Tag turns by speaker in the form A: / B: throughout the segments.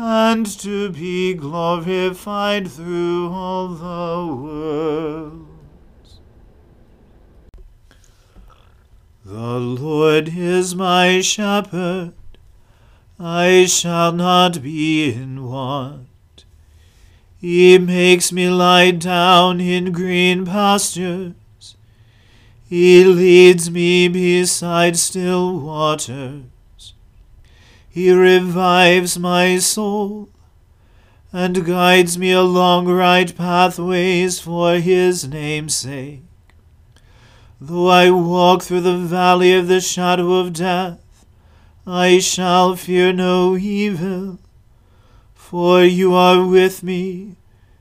A: and to be glorified through all the worlds. The Lord is my shepherd, I shall not be in want. He makes me lie down in green pastures. He leads me beside still waters. He revives my soul and guides me along right pathways for his name's sake. Though I walk through the valley of the shadow of death, I shall fear no evil, for you are with me.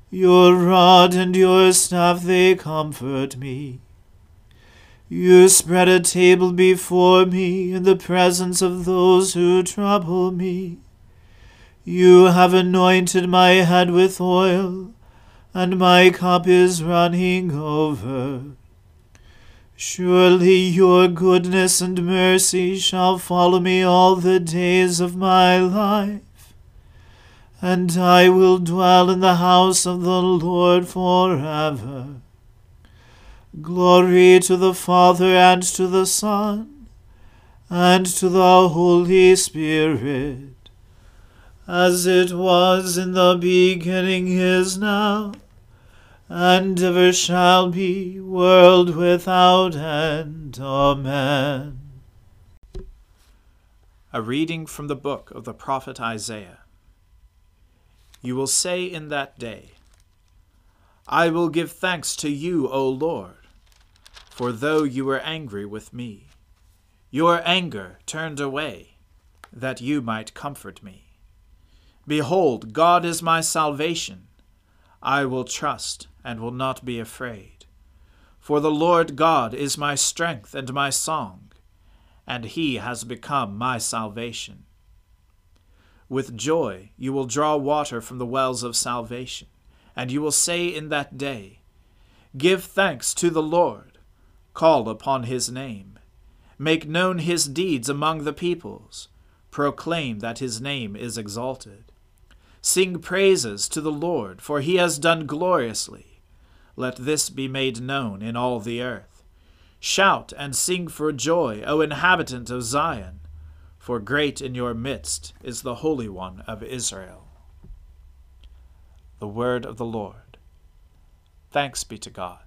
A: Your rod and your staff, they comfort me. You spread a table before me in the presence of those who trouble me. You have anointed my head with oil, and my cup is running over. Surely your goodness and mercy shall follow me all the days of my life, and I will dwell in the house of the Lord forever. Glory to the Father and to the Son and to the Holy Spirit, as it was in the beginning is now, and ever shall be, world without end. Amen.
B: A reading from the book of the prophet Isaiah. You will say in that day, I will give thanks to you, O Lord, for though you were angry with me, your anger turned away, that you might comfort me. Behold, God is my salvation. I will trust and will not be afraid. For the Lord God is my strength and my song, and he has become my salvation. With joy you will draw water from the wells of salvation, and you will say in that day, Give thanks to the Lord, call upon his name, make known his deeds among the peoples, proclaim that his name is exalted. Sing praises to the Lord, for he has done gloriously. Let this be made known in all the earth. Shout and sing for joy, O inhabitant of Zion for great in your midst is the Holy One of Israel. The Word of the Lord. Thanks be to God.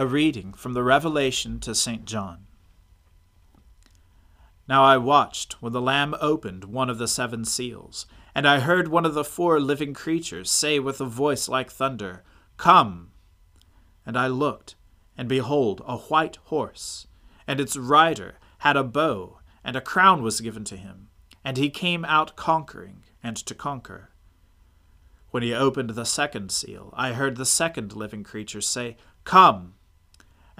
B: A reading from the Revelation to St. John. Now I watched when the Lamb opened one of the seven seals, and I heard one of the four living creatures say with a voice like thunder, Come! And I looked and behold, a white horse, and its rider had a bow, and a crown was given to him, and he came out conquering and to conquer. When he opened the second seal, I heard the second living creature say, Come!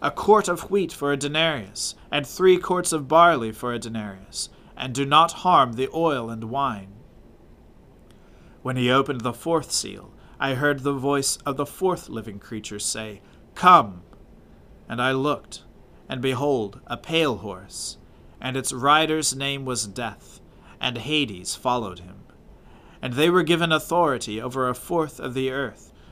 B: A quart of wheat for a denarius, and three quarts of barley for a denarius, and do not harm the oil and wine. When he opened the fourth seal, I heard the voice of the fourth living creature say, Come! And I looked, and behold, a pale horse, and its rider's name was Death, and Hades followed him. And they were given authority over a fourth of the earth,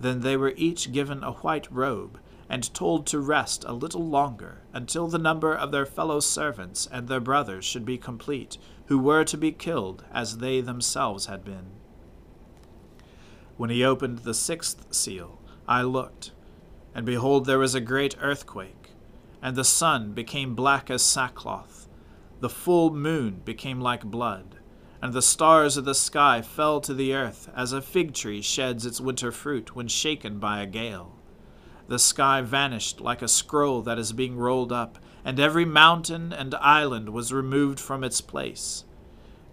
B: Then they were each given a white robe, and told to rest a little longer, until the number of their fellow servants and their brothers should be complete, who were to be killed as they themselves had been. When he opened the sixth seal, I looked, and behold, there was a great earthquake, and the sun became black as sackcloth, the full moon became like blood and the stars of the sky fell to the earth as a fig tree sheds its winter fruit when shaken by a gale. The sky vanished like a scroll that is being rolled up, and every mountain and island was removed from its place.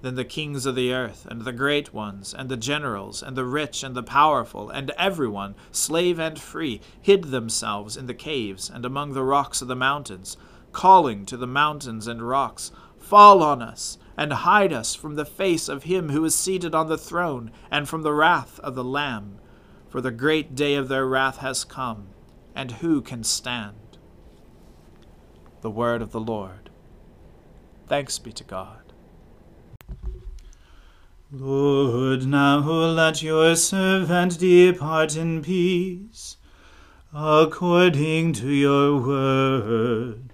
B: Then the kings of the earth, and the great ones, and the generals, and the rich, and the powerful, and everyone, slave and free, hid themselves in the caves and among the rocks of the mountains, calling to the mountains and rocks, Fall on us! And hide us from the face of him who is seated on the throne, and from the wrath of the Lamb. For the great day of their wrath has come, and who can stand? The word of the Lord. Thanks be to God.
A: Lord, now let your servant depart in peace, according to your word.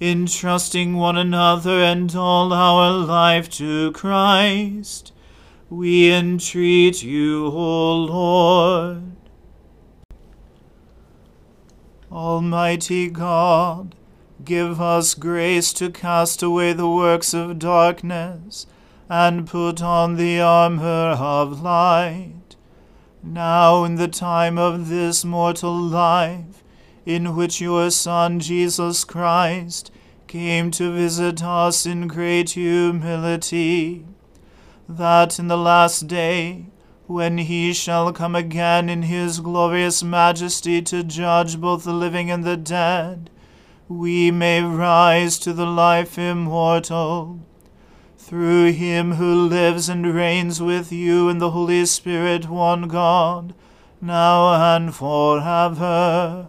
A: entrusting one another and all our life to Christ, we entreat you, O Lord. Almighty God, give us grace to cast away the works of darkness and put on the armor of light. Now, in the time of this mortal life, in which your Son Jesus Christ came to visit us in great humility, that in the last day, when he shall come again in his glorious majesty to judge both the living and the dead, we may rise to the life immortal. through him who lives and reigns with you in the Holy Spirit, one God, now and forever.